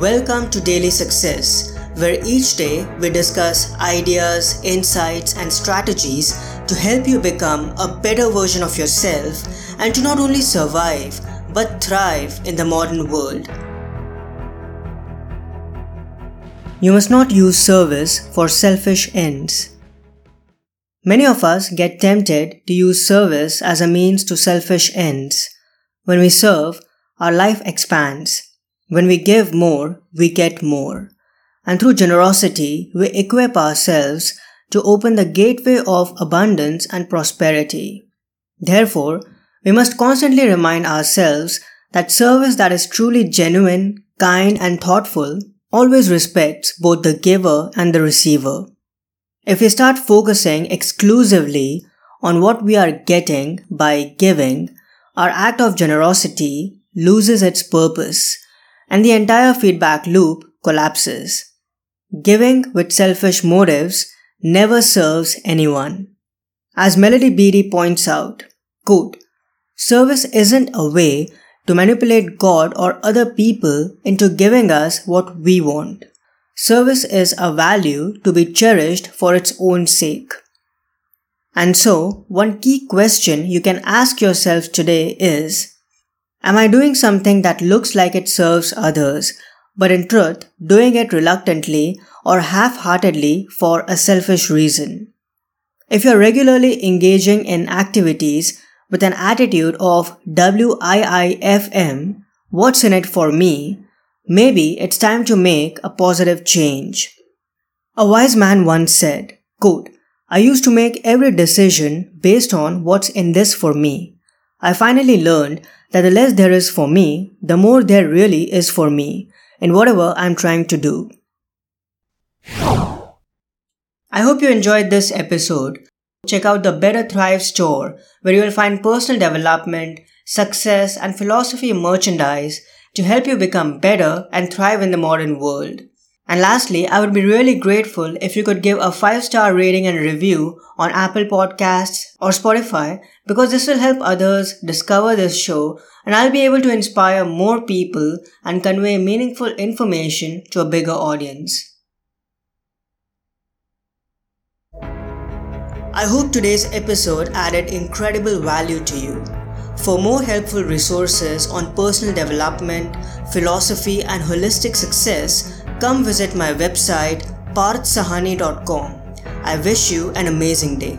Welcome to Daily Success, where each day we discuss ideas, insights, and strategies to help you become a better version of yourself and to not only survive but thrive in the modern world. You must not use service for selfish ends. Many of us get tempted to use service as a means to selfish ends. When we serve, our life expands. When we give more, we get more. And through generosity, we equip ourselves to open the gateway of abundance and prosperity. Therefore, we must constantly remind ourselves that service that is truly genuine, kind, and thoughtful always respects both the giver and the receiver. If we start focusing exclusively on what we are getting by giving, our act of generosity loses its purpose and the entire feedback loop collapses. Giving with selfish motives never serves anyone. As Melody Beattie points out, quote, service isn't a way to manipulate God or other people into giving us what we want. Service is a value to be cherished for its own sake. And so, one key question you can ask yourself today is Am I doing something that looks like it serves others, but in truth, doing it reluctantly or half heartedly for a selfish reason? If you're regularly engaging in activities with an attitude of WIIFM, what's in it for me, maybe it's time to make a positive change. A wise man once said, quote, I used to make every decision based on what's in this for me. I finally learned that the less there is for me, the more there really is for me in whatever I'm trying to do. I hope you enjoyed this episode. Check out the Better Thrive store where you will find personal development, success, and philosophy merchandise to help you become better and thrive in the modern world. And lastly, I would be really grateful if you could give a 5 star rating and review on Apple Podcasts or Spotify because this will help others discover this show and I'll be able to inspire more people and convey meaningful information to a bigger audience. I hope today's episode added incredible value to you. For more helpful resources on personal development, philosophy, and holistic success, come visit my website parthsahani.com. I wish you an amazing day.